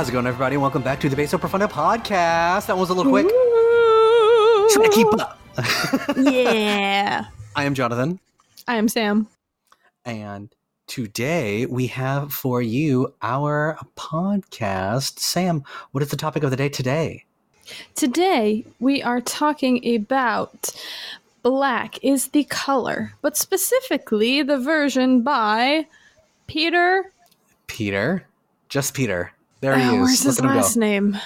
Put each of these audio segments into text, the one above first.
How's it going, everybody? Welcome back to the Basso Profundo podcast. That was a little quick. Try to keep up. yeah. I am Jonathan, I am Sam. and today we have for you our podcast. Sam, what is the topic of the day today? Today we are talking about black is the color, but specifically the version by Peter. Peter, just Peter. There Oh, he is. where's his Look last go. name?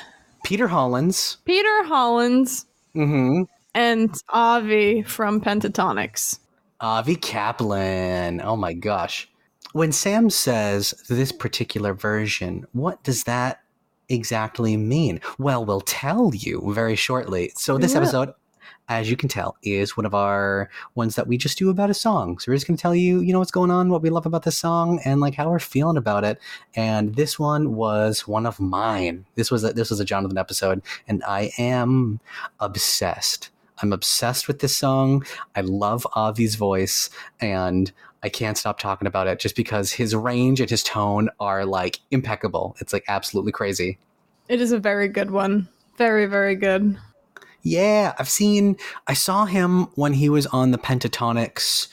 Peter Hollens. Peter Hollens Mm-hmm. and Avi from Pentatonix. Avi Kaplan. Oh my gosh. When Sam says this particular version, what does that exactly mean? Well, we'll tell you very shortly. So, this Yeah. episode, as you can tell, is one of our ones that we just do about a song. So, we're just going to tell you, you know, what's going on, what we love about this song, and like how we're feeling about it. And this one was one of mine. This was a, this was a Jonathan episode, and I am obsessed. I'm obsessed with this song. I love Avi's voice, and I can't stop talking about it just because his range and his tone are like impeccable. It's like absolutely crazy. It is a very good one. Very, very good. Yeah, I've seen, I saw him when he was on the Pentatonix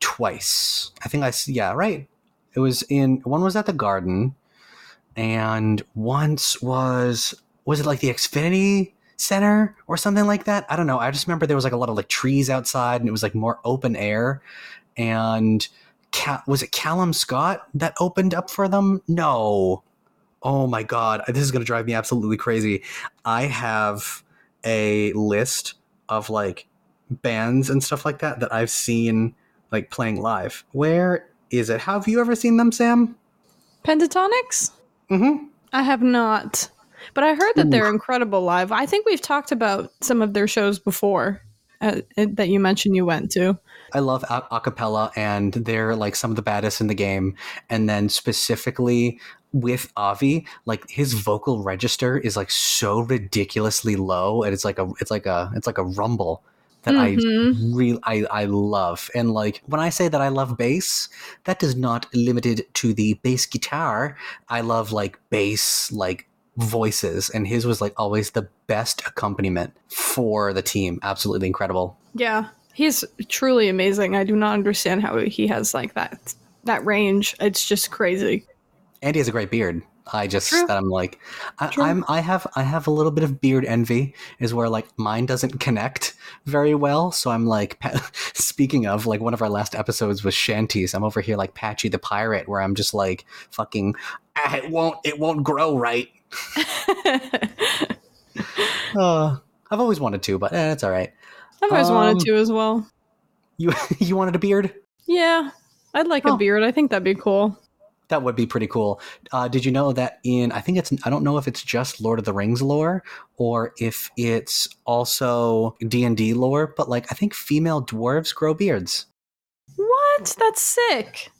twice. I think I, yeah, right. It was in, one was at the Garden, and once was, was it like the Xfinity Center or something like that? I don't know. I just remember there was like a lot of like trees outside and it was like more open air. And was it Callum Scott that opened up for them? No. Oh my God. This is going to drive me absolutely crazy. I have a list of like bands and stuff like that that I've seen like playing live. Where is it? Have you ever seen them, Sam? Pentatonix? Mm-hmm. I have not. But I heard that they're incredible live. I think we've talked about some of their shows before uh, that you mentioned you went to. I love a- acapella, and they're like some of the baddest in the game. And then specifically with Avi, like his vocal register is like so ridiculously low, and it's like a it's like a it's like a rumble that Mhm. I really I, I love. And like when I say that I love bass, that does not limited to the bass guitar. I love like bass like voices, and his was like always the best accompaniment for the team. Absolutely incredible. Yeah, he's truly amazing. I do not understand how he has like that that range. It's just crazy. And he has a great beard. I just True. that I'm like, I, True. I'm I have I have a little bit of beard envy, is where like mine doesn't connect very well. So I'm like, speaking of like one of our last episodes was Shanties. I'm over here like Patchy the pirate, where I'm just like fucking, ah, it won't it won't grow right. Uh, I've always wanted to, but eh, it's all right. I've always Um, wanted to as well. You you wanted a beard? Yeah, I'd like a Oh. beard. I think that'd be cool. That would be pretty cool. Uh, did you know that in I think it's I don't know if it's just Lord of the Rings lore or if it's also D and D lore, but like I think female dwarves grow beards. What? That's sick.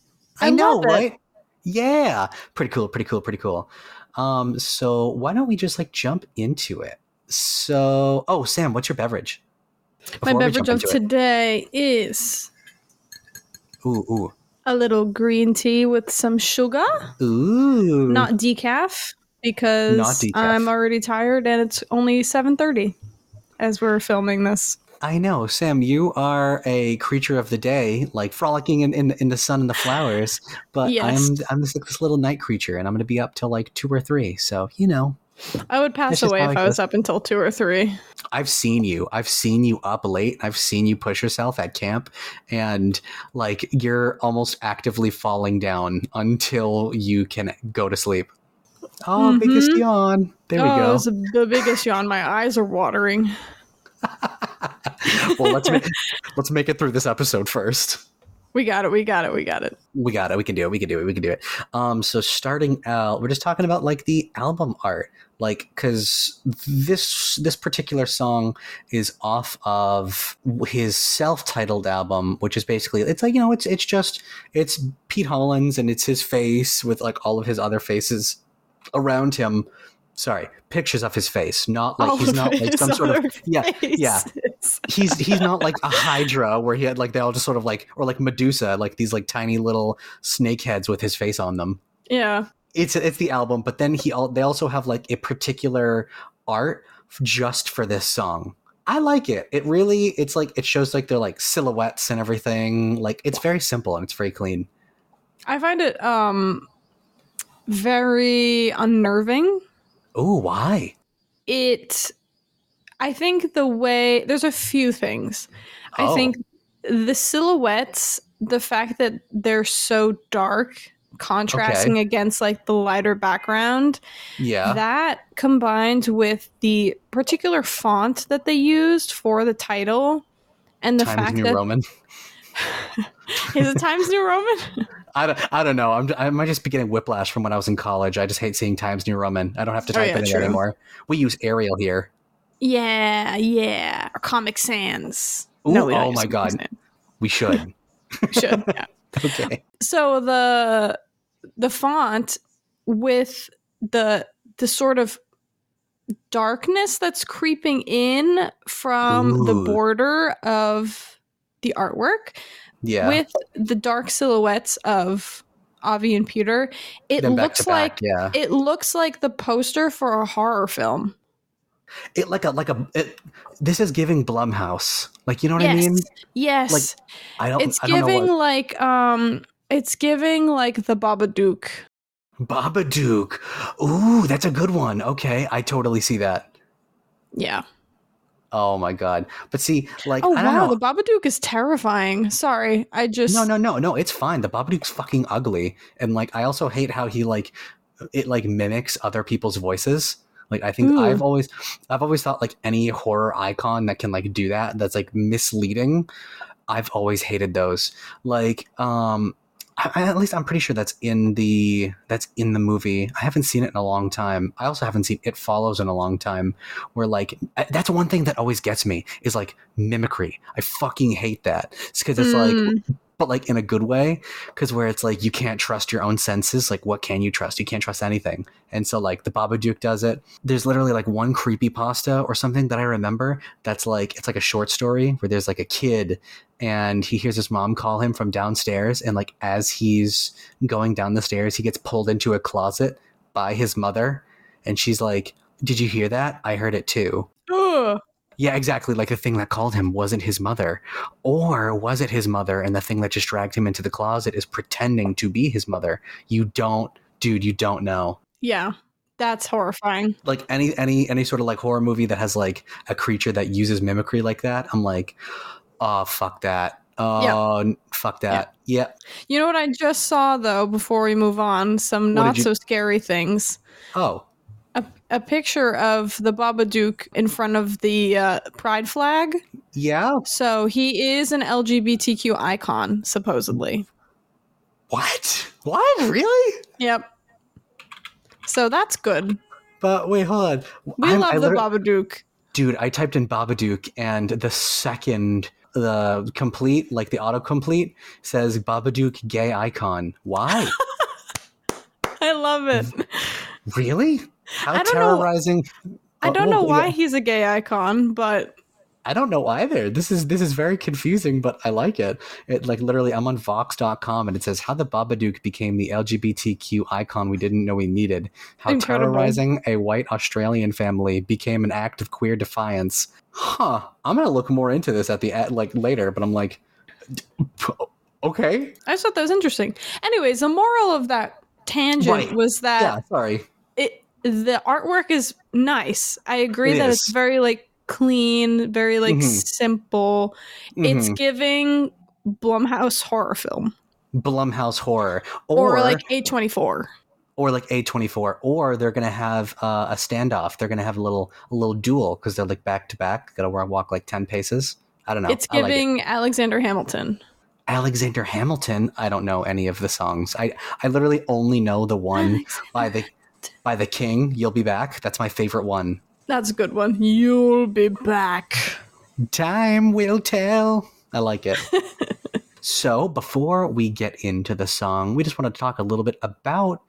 I, know, love it. right? Yeah, pretty cool, pretty cool, pretty cool. Um, so why don't we just like jump into it? So, oh Sam, what's your beverage? My Before we beverage of today is Ooh, ooh, a little green tea with some sugar, ooh. not decaf, because Not decaf. I'm already tired and it's only 7:30 as we're filming this. I know, Sam. You are a creature of the day, like frolicking in, in, in the sun and the flowers. But Yes. I'm I'm just like this little night creature, and I'm going to be up till like two or three. So you know, I would pass away if I was up until 2 or 3. I've seen you. I've seen you up late. I've seen you push yourself at camp, and like you're almost actively falling down until you can go to sleep. Oh, biggest Mhm. yawn. There oh, we go. was the biggest yawn. My eyes are watering. well, let's make, let's make it through this episode first. We got it. We got it. We got it. We got it. We can do it. We can do it. We can do it. Um, so starting out, we're just talking about like the album art, like because this this particular song is off of his self-titled album, which is basically it's like you know it's it's just it's Pete Hollens and it's his face with like all of his other faces around him. Sorry, pictures of his face, not like All he's not like some sort of other yeah yeah he's he's not like a hydra where he had like they all just sort of like or like medusa like these like tiny little snake heads with his face on them Yeah. It's it's the album, but then he all they also have like a particular art just for this song. I like it. It really it's like it shows like their like silhouettes and everything. Like it's very simple and it's very clean. I find it um very unnerving. Oh, why? It I think the way there's a few things. I Oh. think the silhouettes, the fact that they're so dark, contrasting against like the lighter background, Yeah. that combined with the particular font that they used for the title and the Times fact New that Roman. is it Times New Roman? I don't, I don't know. I'm, I might just be getting whiplash from when I was in college. I just hate seeing Times New Roman. I don't have to Oh, type yeah, it in true. anymore. We use Arial here. yeah, yeah. Or Comic Sans. Ooh, we oh my God. We should. We should. Yeah. okay. so the the font with the the sort of darkness that's creeping in from the border of the artwork Yeah. with the dark silhouettes of Avi and Peter it looks back, like yeah. it looks like the poster for a horror film It like a like a. It, this is giving Blumhouse. Like you know what yes I mean? yes Like I don't. it's I don't giving what. like um it's giving like the Babadook Babadook. Ooh, that's a good one. Okay, I totally see that. yeah Oh my god. But see, like Oh I don't wow, know. the Babadook is terrifying. Sorry, I just No, no, no, no. It's fine. The Babadook's fucking ugly, and like I also hate how he like it like mimics other people's voices. Like I think Ooh. I've always I've always thought like any horror icon that can like do that that's like misleading. I've always hated those. Like um I, at least I'm pretty sure that's in the that's in the movie. I haven't seen it in a long time. I also haven't seen It Follows in a long time. Where like that's one thing that always gets me is like mimicry. I fucking hate that. It's because it's like Mm. but like in a good way because where it's like you can't trust your own senses like what can you trust you can't trust anything and so like the babadook does it there's literally like one creepy pasta or something that i remember that's like it's like a short story where there's like a kid and he hears his mom call him from downstairs and like as he's going down the stairs he gets pulled into a closet by his mother and she's like did you hear that i heard it too Ugh. yeah, exactly. Like the thing that called him wasn't his mother. Or was it his mother and the thing that just dragged him into the closet is pretending to be his mother? You don't, dude, you don't know. yeah, that's horrifying. Like any any any sort of like horror movie that has like a creature that uses mimicry like that, I'm like, oh fuck that. Oh fuck that. Yeah. You know what I just saw though? Before we move on, some What not you- so scary things. Oh. A, a picture of the Babadook in front of the uh, pride flag. Yeah. So he is an LGBTQ icon, supposedly. What? What? Really? Yep. So that's good. But wait, hold on. We I'm- love I the Babadook. dude i typed in babadook and the second the complete like the autocomplete says babadook gay icon. Why? I love it. really? How I don't know- terrorizing. I don't know why he's a gay icon, but i don't know either. This is this is very confusing but i like it. It like literally i'm on vox.com and it says how the babadook became the lgbtq icon we didn't know we needed. How Incredible. terrorizing a white australian family became an act of queer defiance huh i'm gonna look more into this at the at like later but i'm like okay I just thought that was interesting. Anyways, the moral of that tangent Right. was that yeah sorry it the artwork is nice. I agree It that is. it's very like clean, very like Mhm. simple. It's Mhm. giving Blumhouse horror film blumhouse horror or, or, like A24. Or like a24 or they're gonna have uh, a standoff they're gonna have a little a little duel because they're like back to back gotta walk like 10 paces i don't know it's I like it. giving Alexander Hamilton. alexander hamilton i don't know any of the songs i i literally only know the one by the by the king you'll be back that's my favorite one That's a good one. You'll be back. Time will tell. I like it. so, before we get into the song, we just want to talk a little bit about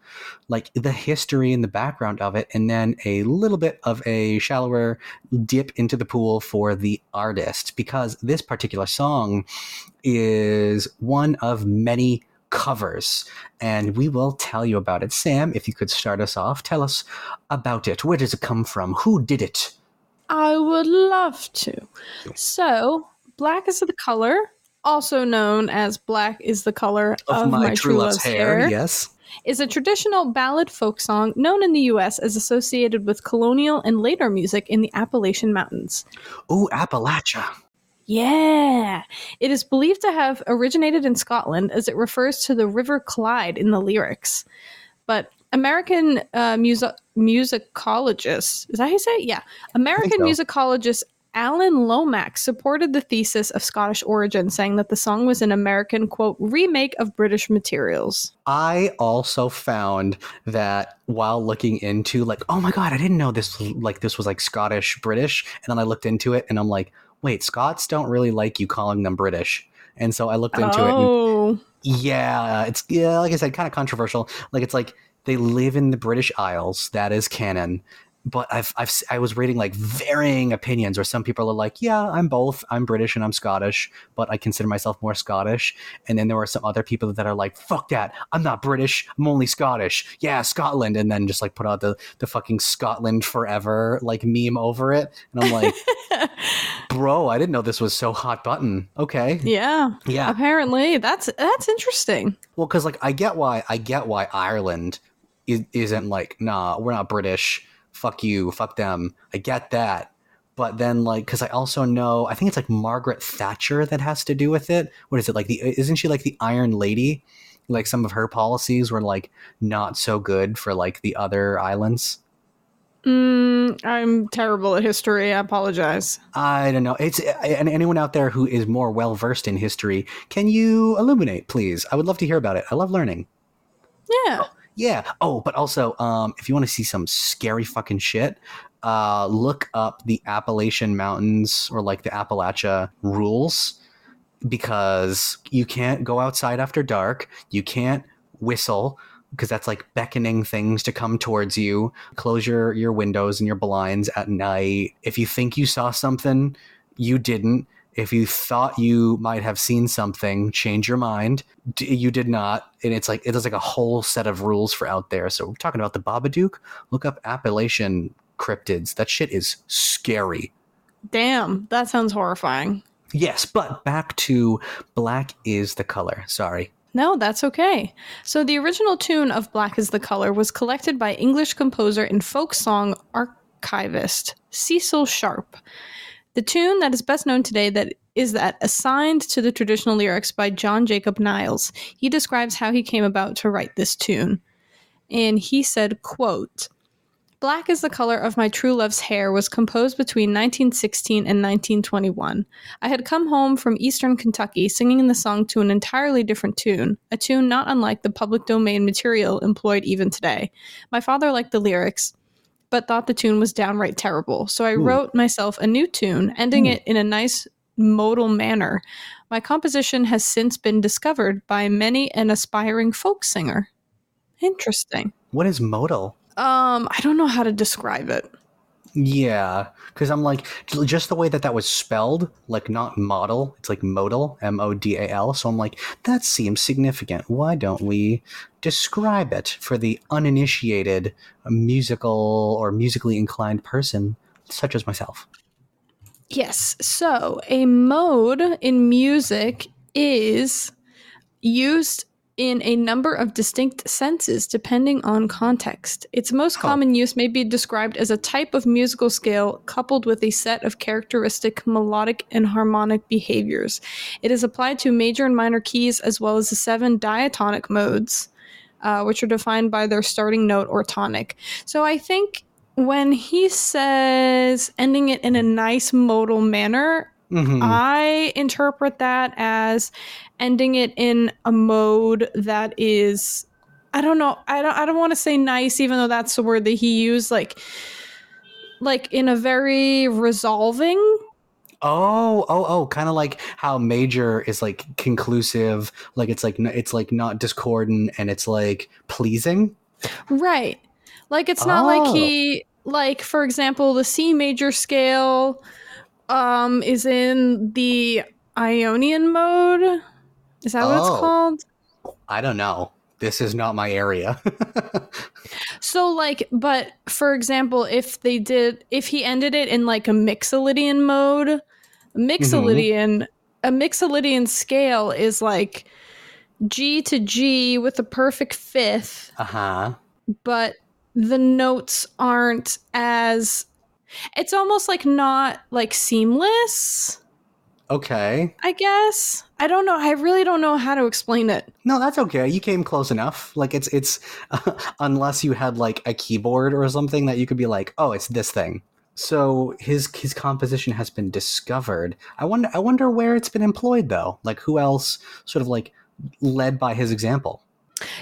like the history and the background of it and then a little bit of a shallower dip into the pool for the artist because this particular song is one of many covers, and we will tell you about it. Sam, if you could start us off, tell us about it. Where does it come from? Who did it? I would love to. So, black is the color, also known as black is the color of, my, true love's hair. Yes. is a traditional ballad folk song known in the US as associated with colonial and later music in the Appalachian Mountains. Ooh, Appalachia. Yeah. It is believed to have originated in Scotland as it refers to the River Clyde in the lyrics. But American uh, music musicologist, is that how you say it? Yeah. American so. musicologist Alan Lomax supported the thesis of Scottish origin, saying that the song was an American, quote, remake of British materials. I also found that while looking into like, oh my god, I didn't know this like this was like Scottish British, and then I looked into it and I'm like, wait, Scots don't really like you calling them British. And so I looked into it. Oh. yeah, it's yeah, like I said, kind of controversial. Like it's like they live in the British Isles. That is canon. But I've, I've I was reading like varying opinions or some people are like, yeah, I'm both. I'm British and I'm Scottish, but I consider myself more Scottish. And then there were some other people that are like, fuck that. I'm not British. I'm only Scottish. Yeah, Scotland. And then just like put out the the fucking Scotland forever like meme over it. And I'm like, bro, I didn't know this was so hot button. Okay. yeah. Yeah. Apparently, that's that's interesting. Well, because like I get why I get why Ireland is, isn't like nah, we're not British. Fuck you, fuck them. I get that, but then like because I also know I think it's like Margaret Thatcher that has to do with it. What is it like? The isn't she like the Iron Lady? Like some of her policies were like not so good for like the other islands. Mm, I'm terrible at history. I apologize. I don't know. It's and anyone out there who is more well versed in history, can you illuminate, please? I would love to hear about it. I love learning. Yeah. Yeah. Oh, but also, um, if you want to see some scary fucking shit, uh, look up the Appalachian Mountains or like the Appalachia rules because you can't go outside after dark. You can't whistle because that's like beckoning things to come towards you. Close your your windows and your blinds at night. If you think you saw something, you didn't. If you thought you might have seen something, change your mind. D- you did not, and it's like it is like a whole set of rules for out there. So we're talking about the Babadook. Look up Appalachian cryptids. That shit is scary. Damn, that sounds horrifying. Yes, but back to black is the color. Sorry. No, that's okay. So the original tune of Black is the Color was collected by English composer and folk song archivist Cecil Sharp. The tune that is best known today that is that assigned to the traditional lyrics by John Jacob Niles. He describes how he came about to write this tune. And he said, quote, Black is the color of my true love's hair was composed between 1916 and 1921. I had come home from eastern Kentucky singing the song to an entirely different tune, a tune not unlike the public domain material employed even today. My father liked the lyrics, but thought the tune was downright terrible, so I Ooh. wrote myself a new tune, ending Ooh. it in a nice modal manner. My composition has since been discovered by many an aspiring folk singer. Interesting. What is modal? Um, I don't know how to describe it. Yeah, because I'm like just the way that that was spelled, like not model. It's like modal, M O D A L. So I'm like that seems significant. Why don't we describe it for the uninitiated musical or musically inclined person such as myself? Yes. So a mode in music is used in a number of distinct senses depending on context. Its most Oh. common use may be described as a type of musical scale coupled with a set of characteristic melodic and harmonic behaviors. It is applied to major and minor keys as well as the seven diatonic modes, uh, which are defined by their starting note or tonic. So I think when he says ending it in a nice modal manner, Mhm. I interpret that as ending it in a mode that is I don't know, I don't I don't want to say nice even though that's the word that he used like like in a very resolving Oh, oh, oh, kind of like how major is like conclusive, like it's like it's like not discordant and it's like pleasing. Right. Like it's not like Oh. he like for example the C major scale um is in the Ionian mode. Is that what it's Oh. called? I don't know. This is not my area. So like, but for example, if they did, if he ended it in like a Mixolydian mode, Mixolydian, a Mixolydian scale is like G to G with a perfect fifth, uh huh. but the notes aren't as. It's almost like not like seamless. Okay. I guess I don't know. I really don't know how to explain it. No, that's okay. You came close enough. Like it's it's unless you had like a keyboard or something that you could be like, "Oh, it's this thing." So his his composition has been discovered. I wonder I wonder where it's been employed though. Like who else sort of like led by his example?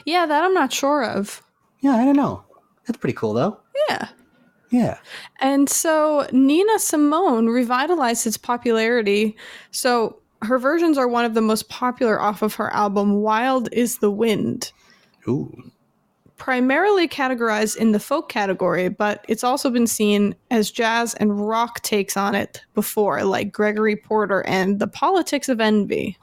Yeah, that I'm not sure of. Yeah, I don't know. That's pretty cool though. Yeah. Yeah. And so Nina Simone revitalized its popularity. So her versions are one of the most popular off of her album Wild is the Wind. Ooh. Primarily categorized in the folk category, but it's also been seen as jazz and rock takes on it before, like Gregory Porter and The Politics of Envy.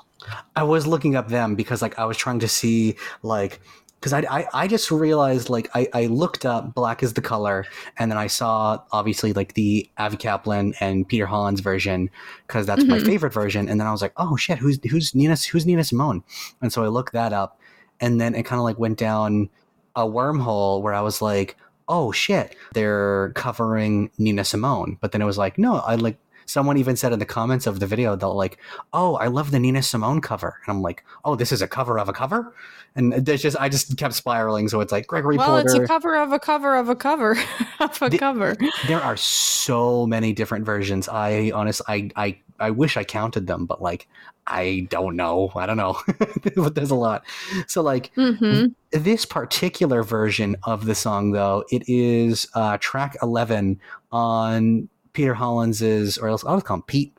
I was looking up them because like I was trying to see like because I, I I just realized like I, I looked up black is the color and then I saw obviously like the Avi Kaplan and Peter Hollens' version because that's my Mhm. favorite version and then I was like oh shit who's who's Nina who's Nina Simone and so I looked that up and then it kind of like went down a wormhole where I was like oh shit they're covering Nina Simone but then it was like no I like someone even said in the comments of the video they'll like oh i love the nina simone cover. And i'm like oh this is a cover of a cover? And there's just i just kept spiraling. So it's like gregory well, it's a cover of a cover of a cover of a The- cover. there are so many different versions. I honestly, i i i wish i counted them but like i don't know. I don't know. But there's a lot. So like hmm this particular version of the song though it is uh track 11 on peter hollens's or else i'll call him pete.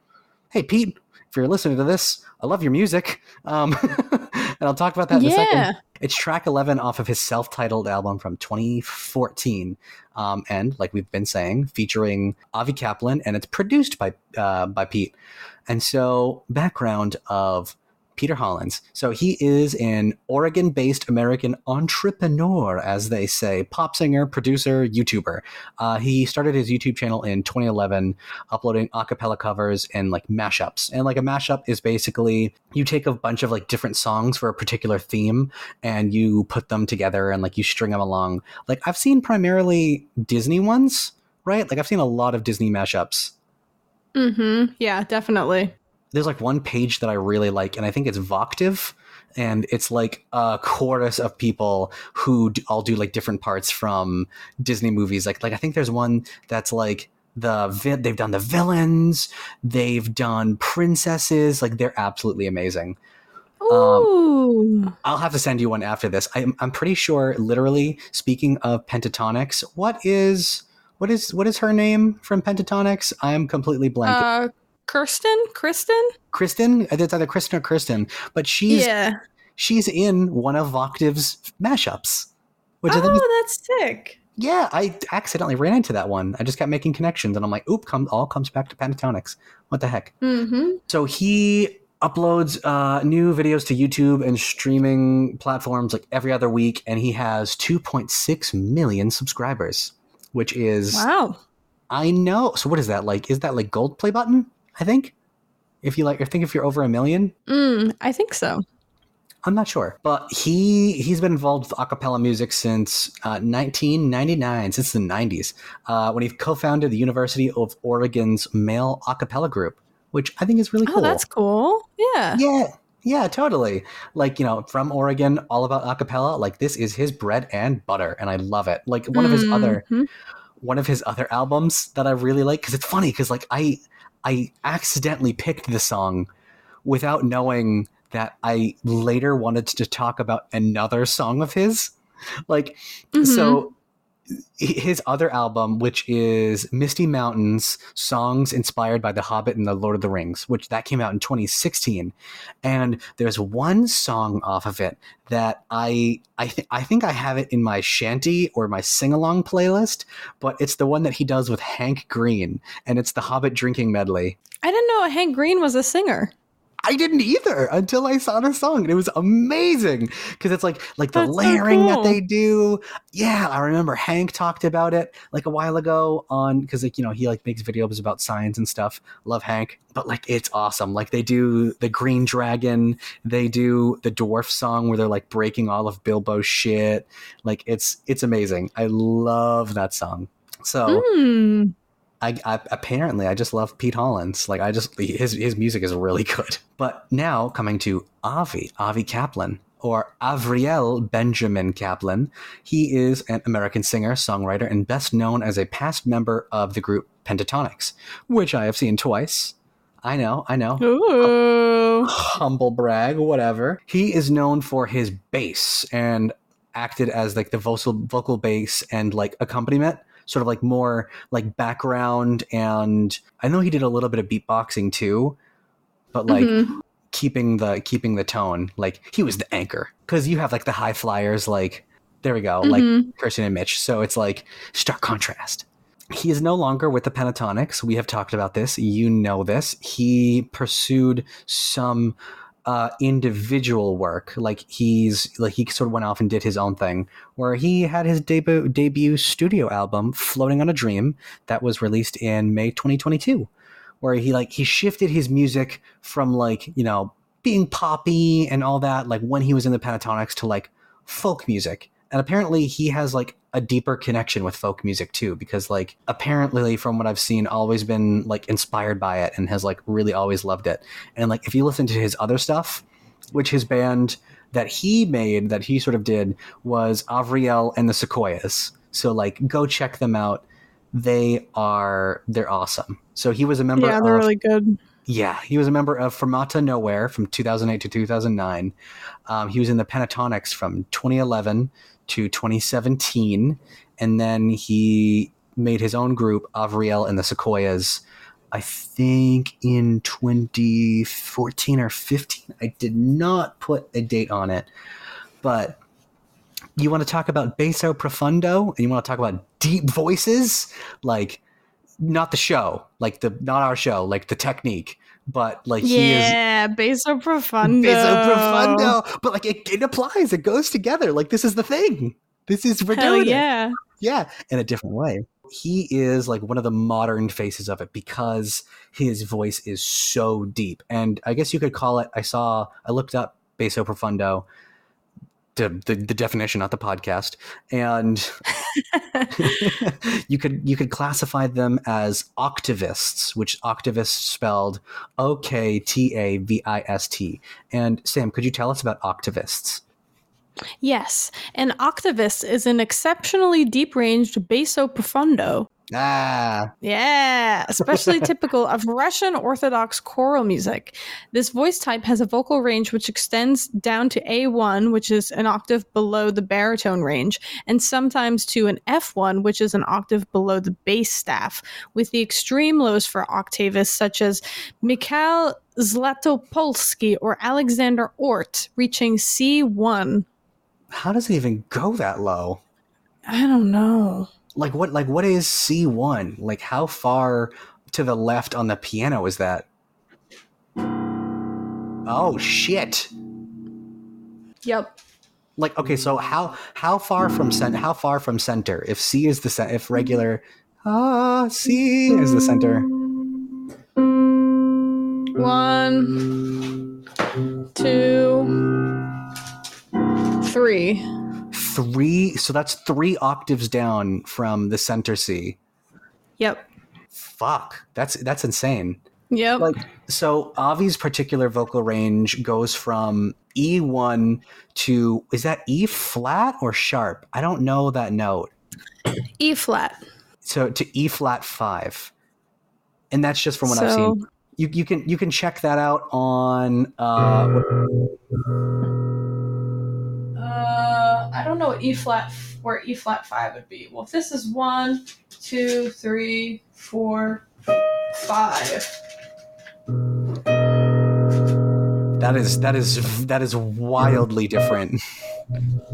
Hey pete if you're listening to this i love your music. Um and i'll talk about that in a second. It's track 11 off of his self-titled album from 2014 um, and like we've been saying featuring avi kaplan and it's produced by uh, by pete. And so background of Peter Hollens. So he is an Oregon based American entrepreneur, as they say, pop singer, producer, YouTuber. Uh, he started his YouTube channel in 2011, uploading a cappella covers and like mashups. And like a mashup is basically you take a bunch of like different songs for a particular theme and you put them together and like you string them along. Like I've seen primarily Disney ones, right? Like I've seen a lot of Disney mashups Mm hmm Yeah, definitely. There's like one page that I really like, and I think it's Voctave, and it's like a chorus of people who d- all do like different parts from Disney movies. Like, like I think there's one that's like the vi- they've done the villains, they've done princesses. Like, they're absolutely amazing. Um. I'll have to send you one after this. I'm, I'm pretty sure. Literally speaking of pentatonix, what is what is what is her name from pentatonix? I'm completely blank. uh, Kirsten? Kristen? Kristen, it's either Kristen or Kristen, but she's yeah. she's in one of Voctave's mashups, which I think is, Oh, that's sick. yeah, I accidentally ran into that one. I just kept making connections, and I'm like, oop, come all comes back to pentatonix. What the heck? Mm-hmm. So he uploads uh, new videos to YouTube and streaming platforms like every other week, and he has 2.6 million subscribers, which is Wow. I know. So what is that like? Is that like gold play button? I think. If you like, I think if you're over a million, Mm, I think so. I'm not sure, but he he's been involved with acapella music since uh, 1999, since the 90s, uh, when he co-founded the University of Oregon's male acapella group, which I think is really cool. Oh, that's cool. Yeah. yeah, yeah, totally. Like you know, from Oregon, all about acapella. Like this is his bread and butter, and I love it. Like one of his other Mhm. one of his other albums that I really like because it's funny because like I I accidentally picked the song without knowing that I later wanted to talk about another song of his. Like so h- his other album which is Misty Mountains songs inspired by The Hobbit and The Lord of the Rings which that came out in 2016 and there's one song off of it that I I think I think I have it in my shanty or my sing-along playlist but it's the one that he does with Hank Green and it's the Hobbit drinking medley I didn't know Hank Green was a singer. I didn't either until I saw the song, and it was amazing because it's like like the That's so layering that they do. Yeah, I remember Hank talked about it like a while ago on because like you know he like makes videos about science and stuff. Love Hank, but like it's awesome. Like they do the Green Dragon, they do the Dwarf song where they're like breaking all of Bilbo's shit. Like it's it's amazing. I love that song. So. Hmm. I, I apparently I just love Pete Hollens. Like I just his his music is really good. But now coming to Avi, Avi Kaplan or Avriel Benjamin Kaplan. He is an American singer, songwriter, and best known as a past member of the group Pentatonix, which I have seen twice. I know, I know. Ooh. Humble brag, whatever. He is known for his bass and acted as like the vocal vocal bass and like accompaniment sort of like more like background and I know he did a little bit of beatboxing too, but like Mhm. keeping the keeping the tone. Like he was the anchor because you have like the high flyers. Like there we go, Mhm. like Kirstin and Mitch. So it's like stark contrast. He is no longer with the Pentatonix. We have talked about this. You know this. He pursued some uh, individual work. Like he's like he sort of went off and did his own thing, where he had his debut debut studio album, "Floating on a Dream," that was released in May 2022, where he like he shifted his music from like you know being poppy and all that, like when he was in the Pentatonix, to like folk music. And apparently, he has like a deeper connection with folk music too, because like apparently, from what I've seen, always been like inspired by it and has like really always loved it. And like if you listen to his other stuff, which his band that he made that he sort of did was Avriel and the Sequoias. So like go check them out. They are they're awesome. So he was a member Yeah, they're of really good. yeah, he was a member of Fermata Nowhere from 2008 to 2009. Um, he was in the Pentatonix from 2011 to 2017, and then he made his own group, Avriel and the Sequoias. I think in 2014 or 15. I did not put a date on it, but you want to talk about basso profundo and you want to talk about deep voices, like not the show, like the not our show, like the technique, but like he is Yeah, basso profundo. basso profundo. But like it, it applies, it goes together. Like this is the thing. This is we're Hell doing it. yeah. Yeah, in a different way. He is like one of the modern faces of it because his voice is so deep. And I guess you could call it I saw I looked up basso profundo the, the, the definition, not the podcast, and you could you could classify them as octavists, which octavists spelled O K T A V I S T. And Sam, could you tell us about octavists? Yes, an octavist is an exceptionally deep-ranged basso profundo. Ah, Yeah, especially typical of Russian Orthodox choral music. This voice type has a vocal range which extends down to A1, which is an octave below the baritone range, and sometimes to an F1, which is an octave below the bass staff, with the extreme lows for octavists such as Mikhail Zlatopolsky or Alexander Ort, reaching C1. how does it even go that low? I don't know. Like what? Like what is C one? Like how far to the left on the piano is that? Oh shit! Yep. Like okay, so how how far from cent how far from center? If C is the center, if regular ah C is the center. One, two, three. Three. So that's three octaves down from the center C. Yep. Fuck, that's that's insane. Yep. like so avi's particular vocal range goes from e1 to is that e flat or sharp i don't know that note e flat. so to e flat 5 and that's just from what i've seen you, you can you can check that out on uh what- I don't know what E flat where E flat five would be. Well, if this is one, two, three, four, five. that is that is that is wildly different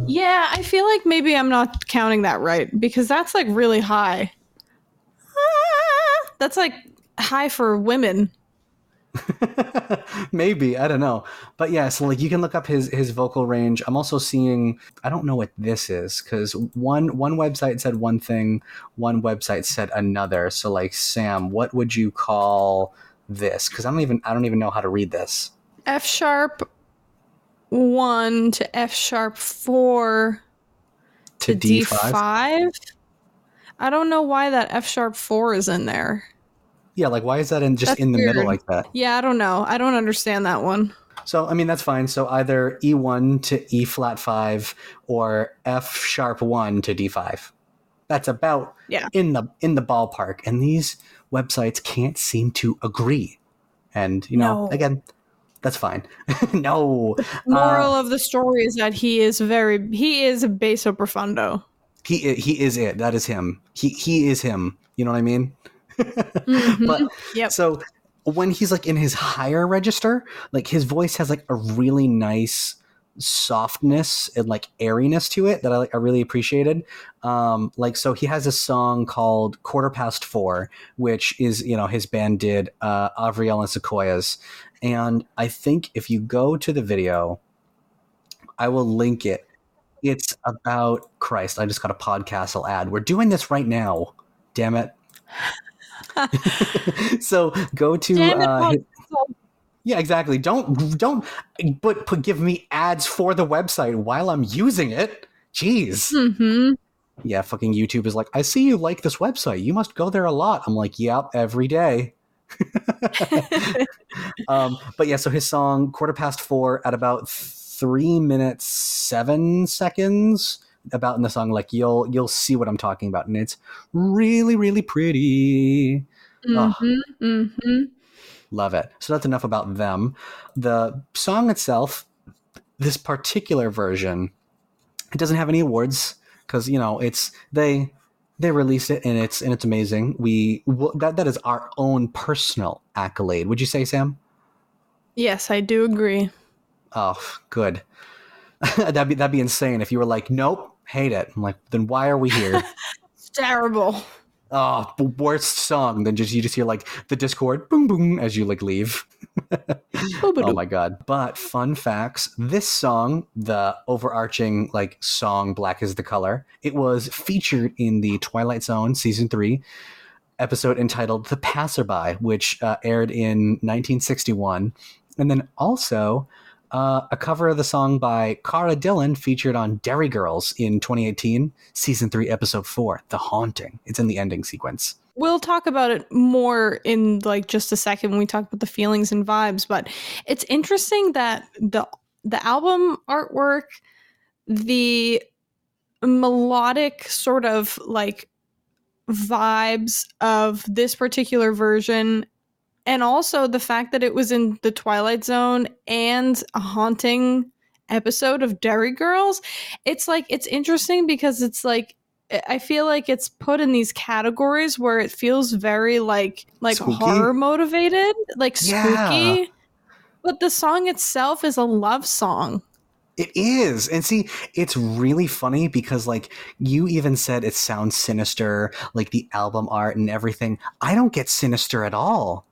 Yeah, I feel like maybe I'm not counting that right because that's like really high. Ah, That's like high for women. Maybe I don't know, but yeah. So like you can look up his his vocal range. I'm also seeing. I don't know what this is because one one website said one thing, one website said another. So like Sam, what would you call this? Because I don't even I don't even know how to read this. F sharp one to F sharp four To D D five. I don't know why that F sharp four is in there. Yeah, like why is that in just That's in the middle like that? Yeah, I don't know. I don't understand that one. So I mean that's fine. So either E one to E flat five or F sharp one to D five. That's about Yeah. in the in the ballpark. And these websites can't seem to agree. And you know, No. again, that's fine. no, Moral uh, of the story is that he is very he is a basso profundo. he he is it. That is him. He he is him. You know what I mean? Mhm. But Yep. So when he's like in his higher register, like his voice has like a really nice softness and like airiness to it that I like I really appreciated. Um like so he has a song called Quarter Past Four, which is, you know, his band did uh Avriel and Sequoias. And I think if you go to the video, I will link it. It's about Christ. I just got a podcast I'll ad. We're doing this right now. Damn it. so go to uh, his- yeah exactly. Don't don't but put give me ads for the website while i'm using it. Jeez. Mhm. yeah fucking youtube is like i see you like this website. You must go there a lot. I'm like yep every day. Um, but yeah so his song quarter past four at about three minutes seven seconds about in the song like you'll you'll see what i'm talking about and it's really really pretty Ugh. Mhm. Mhm. Love it. So that's enough about them. The song itself, this particular version, it doesn't have any awards because you know it's they they released it and it's and it's amazing. We w- that that is our own personal accolade. Would you say, Sam? Yes, I do agree. Oh, good. that'd be that'd be insane if you were like, nope, hate it. I'm like, then why are we here? It's terrible. oh, worst song. Then just you just hear like the Discord boom boom as you like leave. Oh my god. But fun facts, this song, the overarching like song Black is the Color, it was featured in the Twilight Zone season 3 episode entitled The Passerby, which uh, aired in 1961. And then also uh, a cover of the song by Cara Dillon featured on Derry Girls in 2018, season 3 episode 4, The Haunting. It's in the ending sequence. We'll talk about it more in like just a second when we talk about the feelings and vibes, but it's interesting that the the album artwork, the melodic sort of like vibes of this particular version and also the fact that it was in the Twilight Zone and a haunting episode of Derry Girls, it's like it's interesting because it's like I- feel like it's put in these categories where it feels very like like Spooky? horror motivated, like spooky. Yeah. But the song itself is a love song. It is. And see, it's really funny because like you even said it sounds sinister, like the album art and everything. I don't get sinister at all.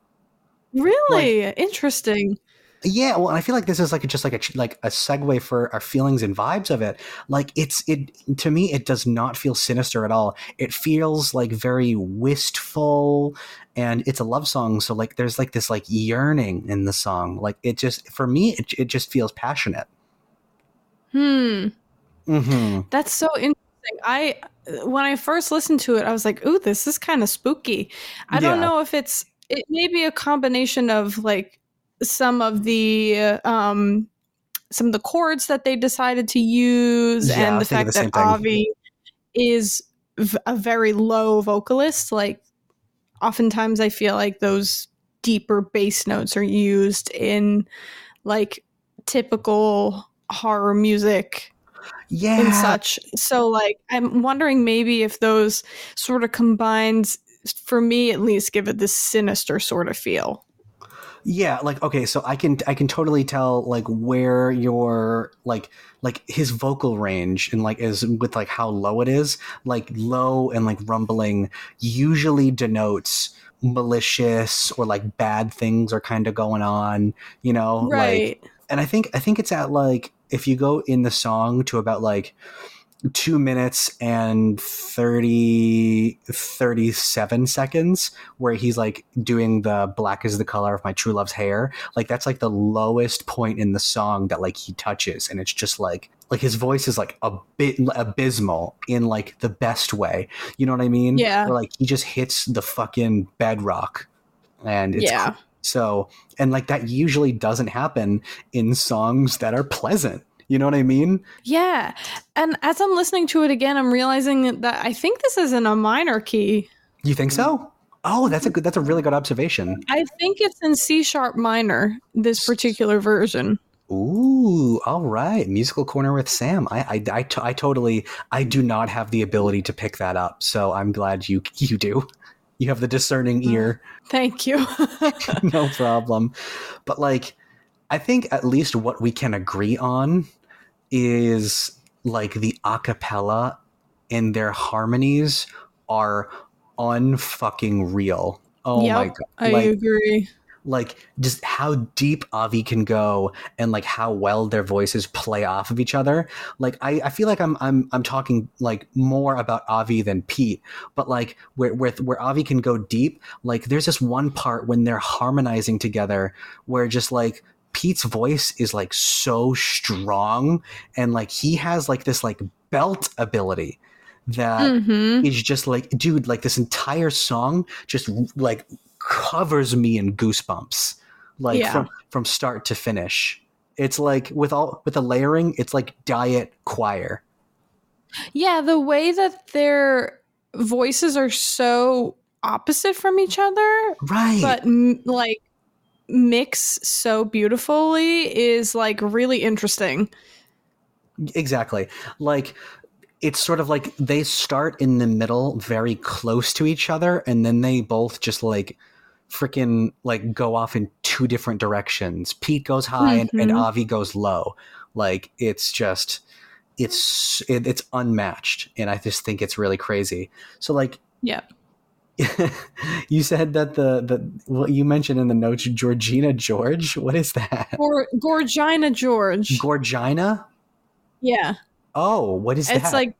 Really interesting. Yeah, well, I feel like this is like a, just like a like a segue for our feelings and vibes of it. Like it's it to me, it does not feel sinister at all. It feels like very wistful, and it's a love song. So like, there's like this like yearning in the song. Like it just for me, it it just feels passionate. Hmm. Mm-hmm. That's so interesting. I when I first listened to it, I was like, "Ooh, this is kind of spooky." I don't know if it's it may be a combination of like some of the um some of the chords that they decided to use Yeah, and the fact the that. Avi is v- a very low vocalist. Like oftentimes I feel like those deeper bass notes are used in like typical horror music Yeah, and such. So like I'm wondering maybe if those sort of combines for me at least give it this sinister sort of feel. Yeah, like okay, so I can I can totally tell like where your like like his vocal range and like is with like how low it is, like low and like rumbling usually denotes malicious or like bad things are kind of going on, you know? Like Right. and I think I think it's at like if you go in the song to about like two minutes and 30 37 seconds where he's like doing the black is the color of my true love's hair like that's like the lowest point in the song that like he touches and it's just like like his voice is like a bit abysmal in like the best way you know what i mean Yeah. Where, like he just hits the fucking bedrock and it's yeah. so, and like that usually doesn't happen in songs that are pleasant. You know what I mean? Yeah. And as I'm listening to it again, I'm realizing that I think this is in a minor key. You think so? Oh, that's a good. That's a really good observation. I think it's in C sharp minor, this particular version. Ooh, all right. Musical corner with Sam. I, I, I, t- I totally. I do not have the ability to pick that up, so I'm glad you you do. You have the discerning oh, ear. Thank you. no problem. But like, I think at least what we can agree on is like the acapella and their harmonies are unfucking real. Oh my god! I like, agree. like just how deep Avi can go and like how well their voices play off of each other. Like I, I feel like I'm I'm I'm talking like more about Avi than Pete, but like where where where Avi can go deep, like there's this one part when they're harmonizing together where just like Pete's voice is like so strong and like he has like this like belt ability that hmm is just like dude like this entire song just like covers me in goosebumps like Yeah. from from start to finish. It's like with all with the layering it's like diet choir. Yeah, the way that their voices are so opposite from each other, right. but like mix so beautifully is like really interesting. exactly like it's sort of like they start in the middle very close to each other and then they both just like freaking like go off in two different directions pete goes high and, and Mhm. avi goes low like it's just it's it, it's unmatched and i just think it's really crazy so like Yeah. you said that the the what you mentioned in the notes georgina george what is that Or Gorgina George. gorgina yeah. oh what is It's that It's like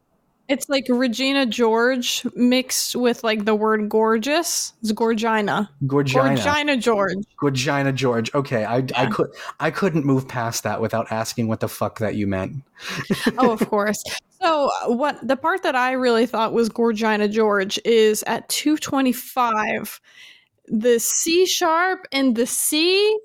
it's like Regina George mixed with like the word gorgeous. It's Gorgina. gorgina Gorgina George. Gorgina George. Okay, I, I could I couldn't move past that without asking what the fuck that you meant. oh, of course. So, what the part that I really thought was Gorgina George is at 225, the C sharp and the C.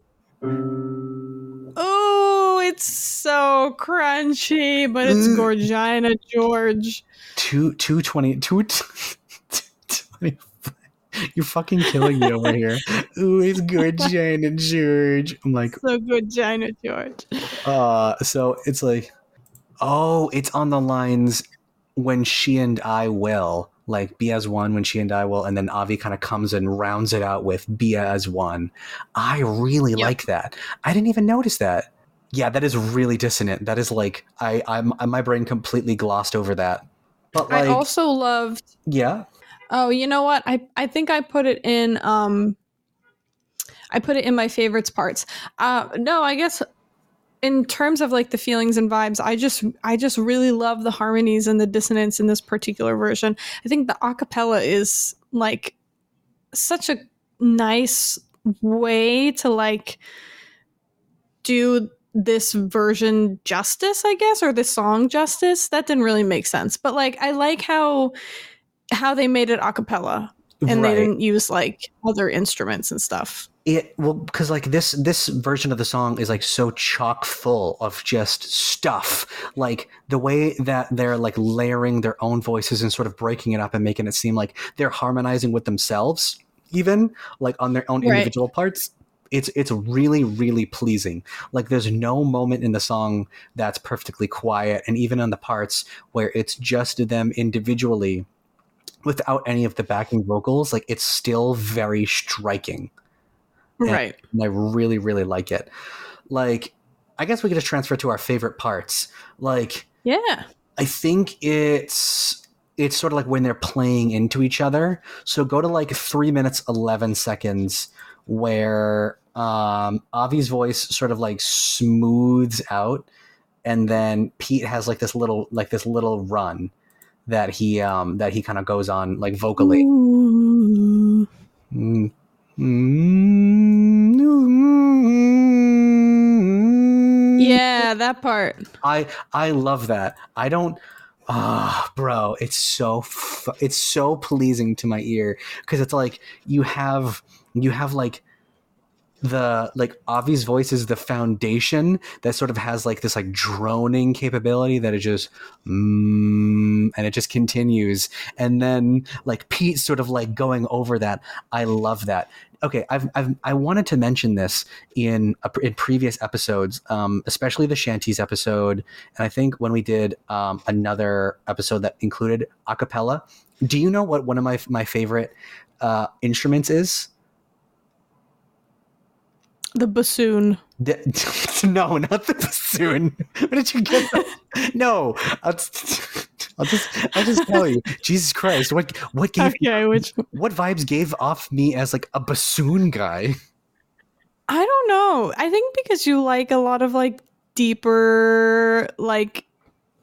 Oh, it's so crunchy, but it's Mm. Gorgina George. Two two twenty two twenty. You're fucking killing me over here. Ooh, it's Gorgina George. I'm like, So Gorgina George. uh, so it's like, oh, it's on the lines when she and I will. Like be as one when she and I will, and then Avi kind of comes and rounds it out with be as one. I really Yep. like that. I didn't even notice that. Yeah, that is really dissonant. That is like I, I'm my brain completely glossed over that. But like, I also loved yeah, Oh, you know what? I I think I put it in um I put it in my favorites parts. Uh no, I guess in terms of like the feelings and vibes, I just I just really love the harmonies and the dissonance in this particular version. I think the acapella is like such a nice way to like do this version justice, I guess, or this song justice. That didn't really make sense. But like I like how how they made it a cappella and right. they didn't use like other instruments and stuff. It well because like this this version of the song is like so chock full of just stuff. Like the way that they're like layering their own voices and sort of breaking it up and making it seem like they're harmonizing with themselves even like on their own Right. individual parts it's it's really really pleasing. Like there's no moment in the song that's perfectly quiet and even on the parts where it's just them individually without any of the backing vocals like it's still very striking Right. and I really, really like it. Like, I guess we could just transfer to our favorite parts. Like, Yeah. I think it's it's sort of like when they're playing into each other. So go to like three minutes eleven seconds where um, Avi's voice sort of like smooths out, and then Pete has like this little like this little run that he um that he kind of goes on like vocally. Mm. Mm. Yeah, that part. I I love that. I don't ah bro, it's so it's so pleasing to my ear cuz it's like you have you have like the like Avi's voice is the foundation that sort of has like this like droning capability that it just mm, and it just continues and then like Pete sort of like going over that I love that okay I've, I've I wanted to mention this in a, in previous episodes um, especially the shanties episode and I think when we did um, another episode that included a cappella do you know what one of my my favorite uh, instruments is The bassoon. The- no, not the bassoon. Where did you get that? No, just- I'll just I'll just tell you. Jesus Christ, what what gave Okay, which what vibes gave off me as like a bassoon guy? I don't know. I think because you like a lot of like deeper like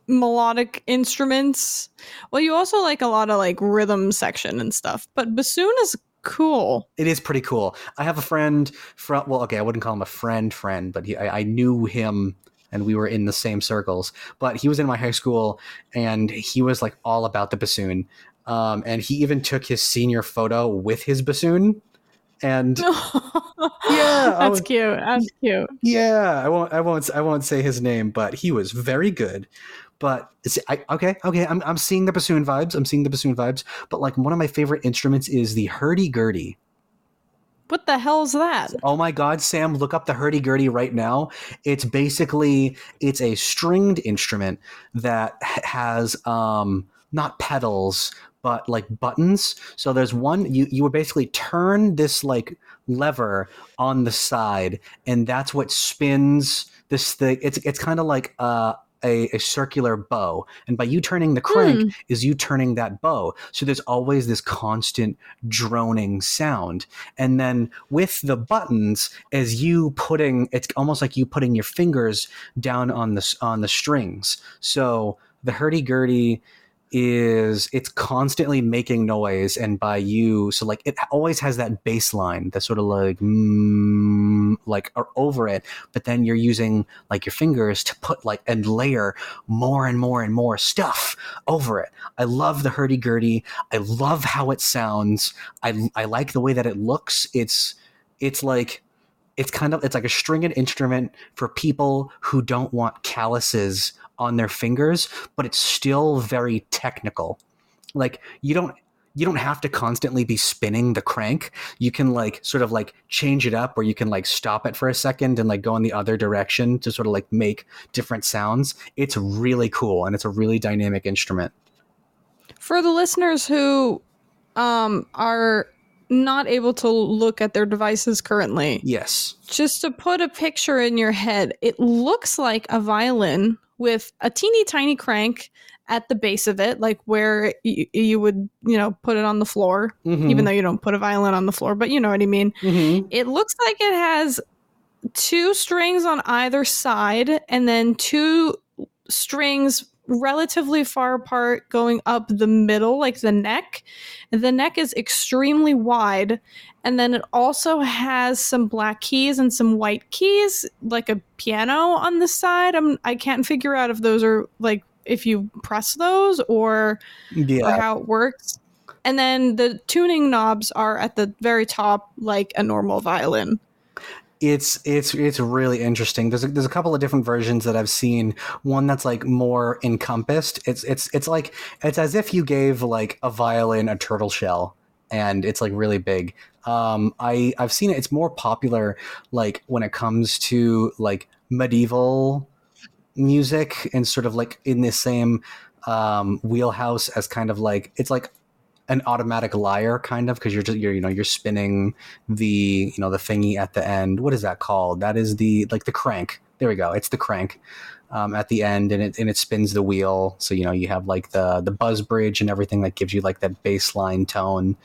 melodic instruments. Well, you also like a lot of like rhythm section and stuff. But bassoon is cool. It is pretty cool. I have a friend from well, okay, I wouldn't call him a friend friend, but he, I, I knew him and we were in the same circles. But he was in my high school and he was like all about the bassoon. Um, and he even took his senior photo with his bassoon. And yeah, that's was- cute. That's cute. Yeah, I won't. I won't. I won't say his name, but he was very good. But it's, I, okay, okay, I'm I'm seeing the bassoon vibes. I'm seeing the bassoon vibes. But like one of my favorite instruments is the hurdy gurdy. What the hell's that? Oh my God, Sam, look up the hurdy gurdy right now. It's basically it's a stringed instrument that has um not pedals but like buttons. So there's one you you would basically turn this like lever on the side, and that's what spins this thing. It's it's kind of like uh, a a circular bow, and by you turning the crank Hmm. is you turning that bow. So there's always this constant droning sound, and then with the buttons, as you putting it's almost like you putting your fingers down on the on the strings. So the hurdy gurdy is it's constantly making noise and by you so like it always has that bass line sort of like mm, like over it but then you're using like your fingers to put like and layer more and more and more stuff over it. I love the hurdy-gurdy. I love how it sounds. I i like the way that it looks. It's it's like it's kind of it's like a stringed instrument for people who don't want calluses on their fingers but it's still very technical. Like you don't you don't have to constantly be spinning the crank. You can like sort of like change it up or you can like stop it for a second and like go in the other direction to sort of like make different sounds. It's really cool and it's a really dynamic instrument. For the listeners who um, are not able to look at their devices currently, yes. just to put a picture in your head, it looks like a violin with a teeny tiny crank at the base of it, like where y- you would, you know, put it on the floor, Mm-hmm. even though you don't put a violin on the floor, but you know what I mean. Mhm. It looks like it has two strings on either side and then two strings relatively far apart going up the middle, like the neck. The neck is extremely wide. And then it also has some black keys and some white keys, like a piano on the side. I'm, I can't figure out if those are like if you press those or or how it works. And then the tuning knobs are at the very top, like a normal violin. It's it's it's really interesting. There's a, there's a couple of different versions that I've seen. One that's like more encompassed. It's it's it's like it's as if you gave like a violin a turtle shell, and it's like really big. Um, I I've seen it. It's more popular like when it comes to like medieval music and sort of like in the same um, wheelhouse as kind of like it's like an automatic lyre kind of because you're just you're you know you're spinning the you know the thingy at the end what is that called that is the like the crank there we go. It's the crank um, at the end, and it and it spins the wheel. So you know you have like the the buzz bridge and everything that gives you like that baseline tone.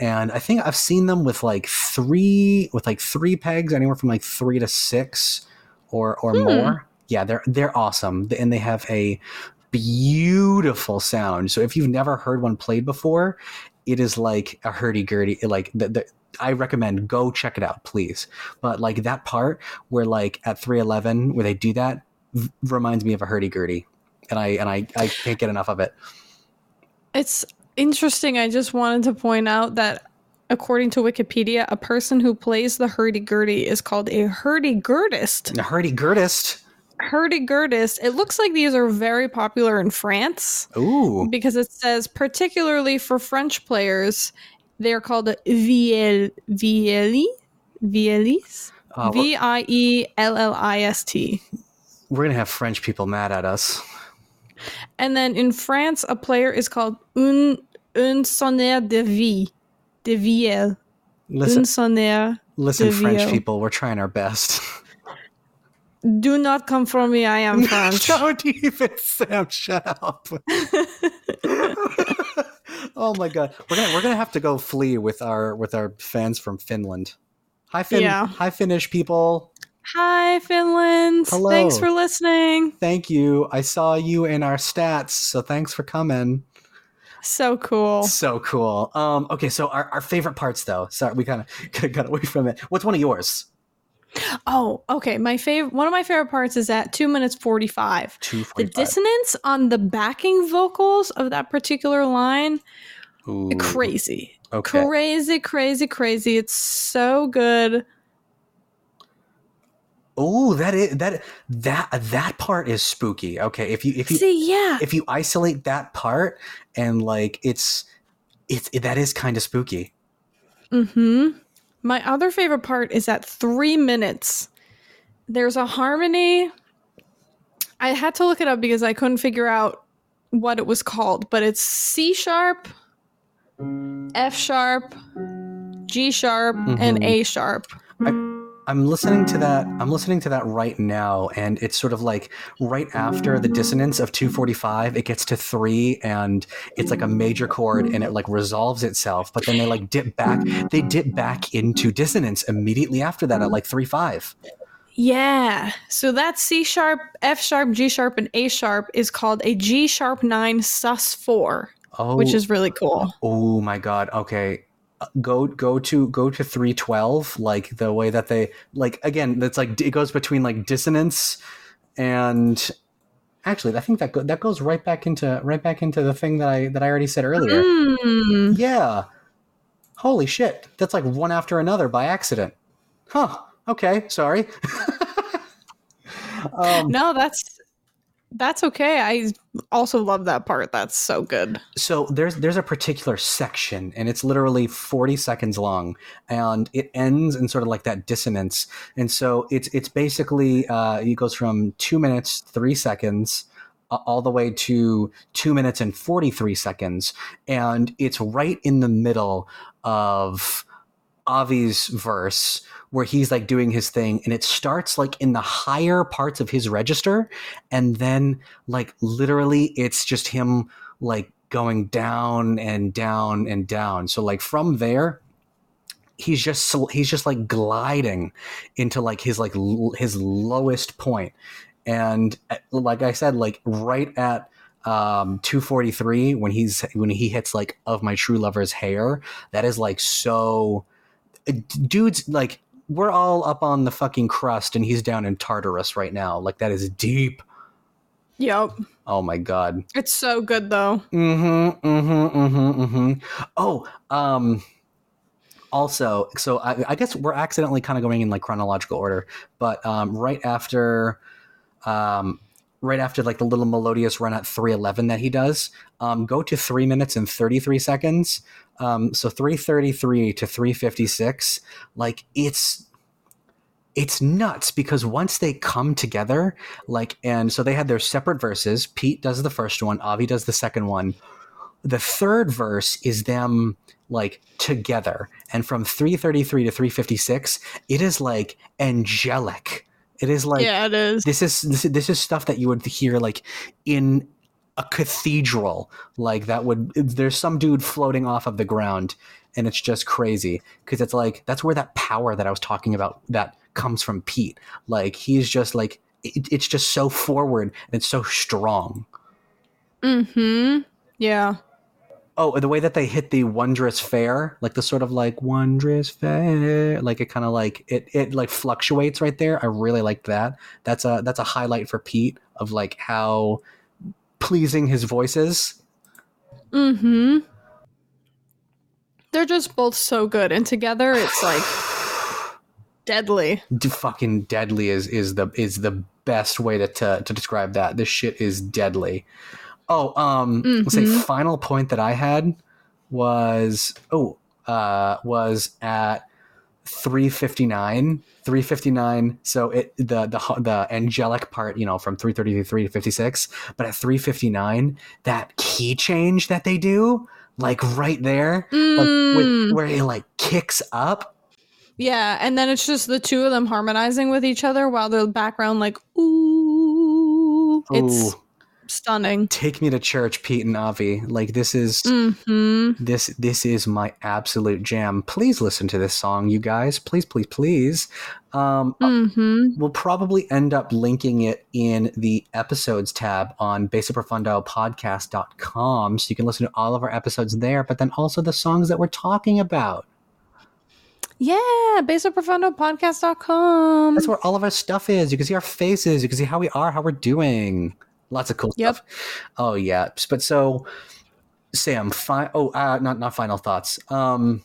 And I think I've seen them with like three with like three pegs, anywhere from like three to six or or Hmm. more. Yeah, they're they're awesome, and they have a beautiful sound. So if you've never heard one played before, it is like a hurdy gurdy. Like the, the, I recommend go check it out, please. But like that part where like at three eleven where they do that v- reminds me of a hurdy gurdy, and I and I I can't get enough of it. It's interesting. I just wanted to point out that according to Wikipedia, a person who plays the hurdy-gurdy is called a hurdy-gurdist. A hurdy gurdist. Hurdy-gurdist. It looks like these are very popular in France Ooh, because it says particularly for French players, they are called viel vieli vielis. Uh, V I E L L I S T. we're gonna have French people mad at us. And then in France, a player is called un un sonnaire de vie, de viel, Listen, un sonnaire. listen, French people, we're trying our best. Do not come for me. I am French. Don't even, Sam. Shut up. oh my god, we're gonna we're gonna have to go flee with our with our fans from Finland. Hi, Fin. Yeah. Hi, Finnish people. Hi, Finland. Hello. Thanks for listening. Thank you. I saw you in our stats, so thanks for coming. So cool. So cool. Um, okay, so our, our favorite parts, though. Sorry, we kind of got away from it. What's one of yours? Oh, okay. My favorite, one of my favorite parts is at two minutes forty-five. Two The dissonance on the backing vocals of that particular line, Ooh, crazy, Okay. crazy, crazy, crazy. It's so good. Oh, that is that that that part is spooky. Okay, if you if you See, yeah, if you isolate that part and like it's it's that is kind of spooky. hmm My other favorite part is at three minutes. There's a harmony. I had to look it up because I couldn't figure out what it was called, but it's C sharp, F sharp, G sharp, and Mhm. A sharp. I'm listening to that. I'm listening to that right now, and it's sort of like right after the dissonance of 245, it gets to three, and it's like a major chord, and it like resolves itself. But then they like dip back. They dip back into dissonance immediately after that at like three five. Yeah. So that C sharp, F sharp, G sharp, and A sharp is called a G sharp 9 sus 4, Oh, which is really cool. oh my god. Okay. Go go to go to 312 like the way that they like again that's like it goes between like dissonance and actually I think that go, that goes right back into right back into the thing that I that I already said earlier. Mm. Yeah. Holy shit. That's like one after another by accident. Huh. Okay. Sorry. um, No, that's that's okay. I also love that part. That's so good. so there's there's a particular section and it's literally 40 seconds long and it ends in sort of like that dissonance and so it's it's basically uh, it goes from two minutes three seconds uh, all the way to two minutes and 43 seconds and it's right in the middle of avi's verse where he's like doing his thing and it starts like in the higher parts of his register and then like literally it's just him like going down and down and down. So like from there he's just he's just like gliding into like his like l- his lowest point. And uh, like i said like right at um 243 when he's when he hits like of my true lover's hair that is like so dude's like we're all up on the fucking crust and he's down in tartarus right now like that is deep Yep. oh my god It's so good though. Mm-hmm. Mm-hmm. Mm-hmm. Mm-hmm. Oh, um also, so I, I guess we're accidentally kind of going in like chronological order, but um right after um right after like the little melodious run at 311 that he does, um go to three minutes and 33 seconds. Um so 333 to 356, like it's it's nuts because once they come together, like and so they had their separate verses. Pete does the first one, Avi does the second one. The third verse is them like together. And from 333 to 356, it is like angelic It is like yeah, it is. this is this, is- this is stuff that you would hear like in a cathedral like that would there's some dude floating off of the ground and it's just crazy because it's like that's where that power that i was talking about that comes from pete like he's just like it, it's just so forward and it's so strong Mm-hmm. Yeah. Oh the way that they hit the wondrous fair like the sort of like wondrous fair like it kind of like it it like fluctuates right there. I really like that. That's a that's a highlight for pete of like how pleasing his voice is. Mm-hmm. They're just both so good, and together it's like deadly. D- fucking deadly is is the is the best way to, to to describe that. This shit is deadly oh um let's say Mhm. final point that i had was oh uh was at 359 359 so it the the the angelic part you know from 333 to 56 but at 359 that key change that they do like right there like with, Mm. where it like kicks up Yeah, and then it's just the two of them harmonizing with each other while the background like ooh. It's Ooh. Stunning. take me to church pete and avi like this is Mm-hmm. this this is my absolute jam please listen to this song you guys please please please um Mm-hmm. we'll probably end up linking it in the episodes tab on bassoprofundopodcast.com so you can listen to all of our episodes there but then also the songs that we're talking about Yeah, bassoprofundopodcast.com. that's where all of our stuff is you can see our faces you can see how we are how we're doing lots of cool Yep. stuff. Oh yeah. But so sam fi- oh uh, not not final thoughts. Um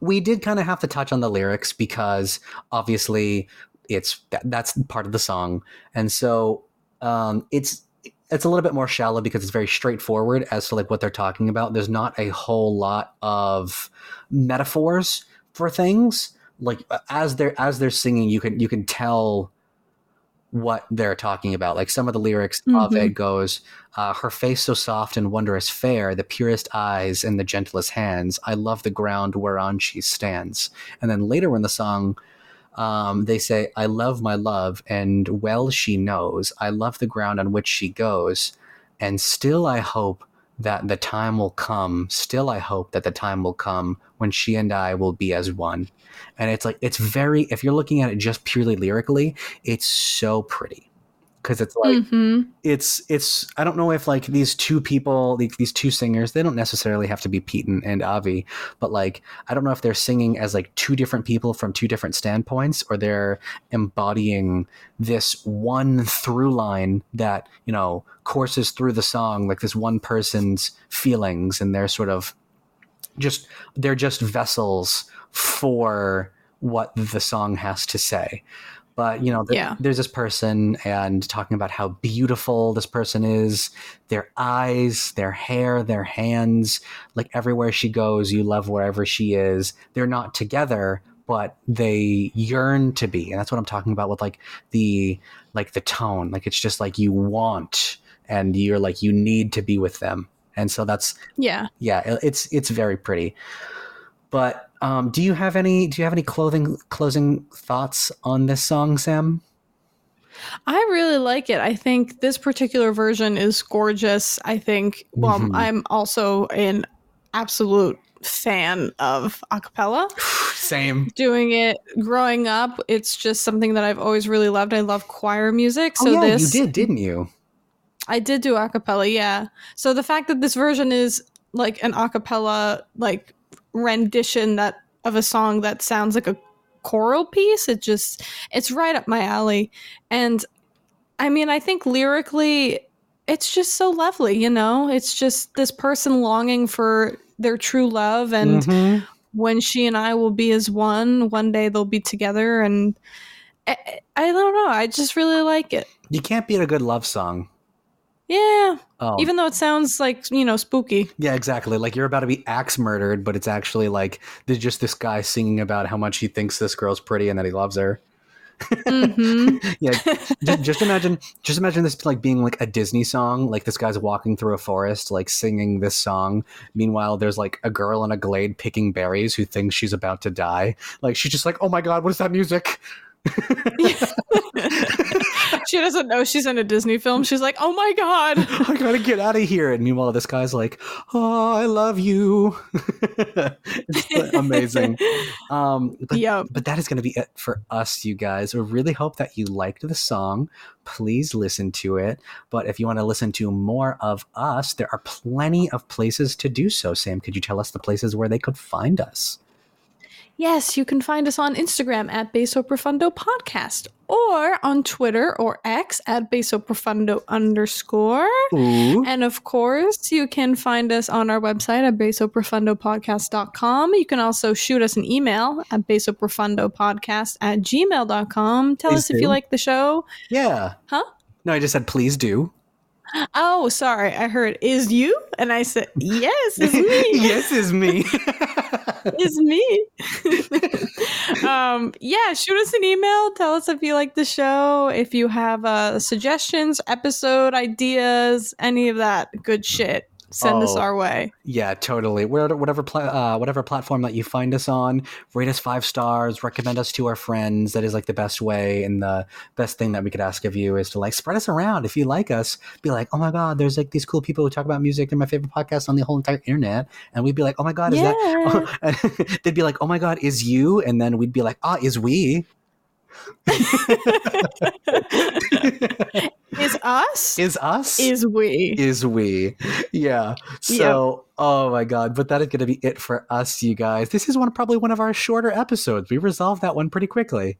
we did kind of have to touch on the lyrics because obviously it's that, that's part of the song. And so um it's it's a little bit more shallow because it's very straightforward as to like what they're talking about. There's not a whole lot of metaphors for things. Like as they're as they're singing you can you can tell what they're talking about. Like some of the lyrics of Mhm. it goes uh, her face so soft and wondrous fair the purest eyes and the gentlest hands. I love the ground whereon she stands. And then later in the song um, they say i love my love and well she knows. I love the ground on which she goes and still i hope that the time will come still i hope that the time will come when she and i will be as one. And it's like it's very if you're looking at it just purely lyrically it's so pretty because it's like mm-hmm. it's it's I don't know if like these two people like these two singers they don't necessarily have to be Pete and, and Avi but like I don't know if they're singing as like two different people from two different standpoints or they're embodying this one through line that you know courses through the song like this one person's feelings and they're sort of just they're just vessels for what the song has to say but you know Yeah. there's this person and talking about how beautiful this person is. Their eyes their hair their hands like everywhere she goes you love wherever she is. They're not together but they yearn to be. And that's what i'm talking about with like the like the tone. Like it's just like you want and you're like you need to be with them. And so that's Yeah. yeah it's it's very pretty but um do you have any do you have any clothing closing thoughts on this song sam I really like it. I think this particular version is gorgeous. I think, well, Mhm. I'm also an absolute fan of acapella. same Doing it growing up, it's just something that I've always really loved. I love choir music. So oh, yeah, this you did didn't you I did do acapella, yeah. So the fact that this version is like an acapella like rendition that of a song that sounds like a choral piece, it just it's right up my alley. And I mean, I think lyrically it's just so lovely, you know? It's just this person longing for their true love and Mhm. when she and I will be as one, one day they'll be together and I, I don't know, I just really like it. you can't beat a good love song Yeah, oh. even though it sounds like you know spooky. Yeah exactly. Like you're about to be axe murdered but it's actually like there's just this guy singing about how much he thinks this girl's pretty and that he loves her. Hmm yeah just, just imagine just imagine this like being like a disney song like this guy's walking through a forest like singing this song. Meanwhile there's like a girl in a glade picking berries who thinks she's about to die. Like she's just like oh my god what is that music she doesn't know she's in a Disney film. She's like, "Oh my god!" I gotta get out of here. And meanwhile, this guy's like, "Oh, I love you." it's amazing. Um, but, Yep. but that is going to be it for us, you guys. We really hope that you liked the song. Please listen to it. But if you want to listen to more of us, there are plenty of places to do so. Sam, could you tell us the places where they could find us? Yes, you can find us on Instagram at Basso Profundo Podcast or on Twitter or X at Basso Profundo underscore. Ooh. And of course, you can find us on our website at bassoprofundopodcast.com. You can also shoot us an email at bassoprofundopodcast at gmail.com. Tell Please us if do. you like the show. Yeah. Huh? No, I just said please do. Oh, sorry. I heard, is you? And I said, yes, it's me. yes, is me. it's me. um, yeah, shoot us an email. Tell us if you like the show, if you have uh, suggestions, episode ideas, any of that good shit. Send us Oh. our way. Yeah, totally. Whatever pla- uh, whatever platform that you find us on, rate us five stars, recommend us to our friends. That is like the best way and the best thing that we could ask of you is to like spread us around. If you like us, be like, oh my god, there's like these cool people who talk about music. They're my favorite podcast on the whole entire internet. And we'd be like, oh my god, is that? They'd be like, oh my god, is you? And then we'd be like, ah, is we? is us? Is us? Is we? is we yeah so oh my god but that is going to be it for us you guys this is one probably one of our shorter episodes we resolved that one pretty quickly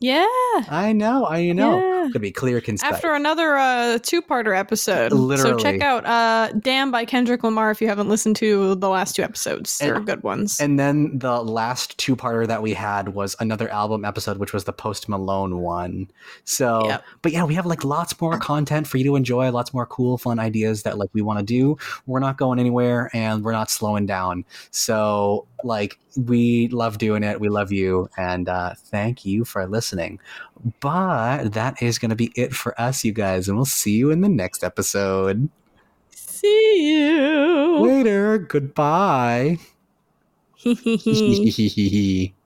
yeah. i know i you know Yeah. gonna be clear concise After another uh, two-parter episode, Literally. so check out uh, "Damn" by Kendrick Lamar if you haven't listened to the last two episodes. They're And- good ones. and then the last two-parter that we had was another album episode which was the post malone one so Yep. but yeah we have like lots more content for you to enjoy lots more cool fun ideas that like we want to do we're not going anywhere and we're not slowing down so like we love doing it we love you and uh, thank you for listening. But that is going to be it for us you guys and we'll see you in the next episode. See you. later. Goodbye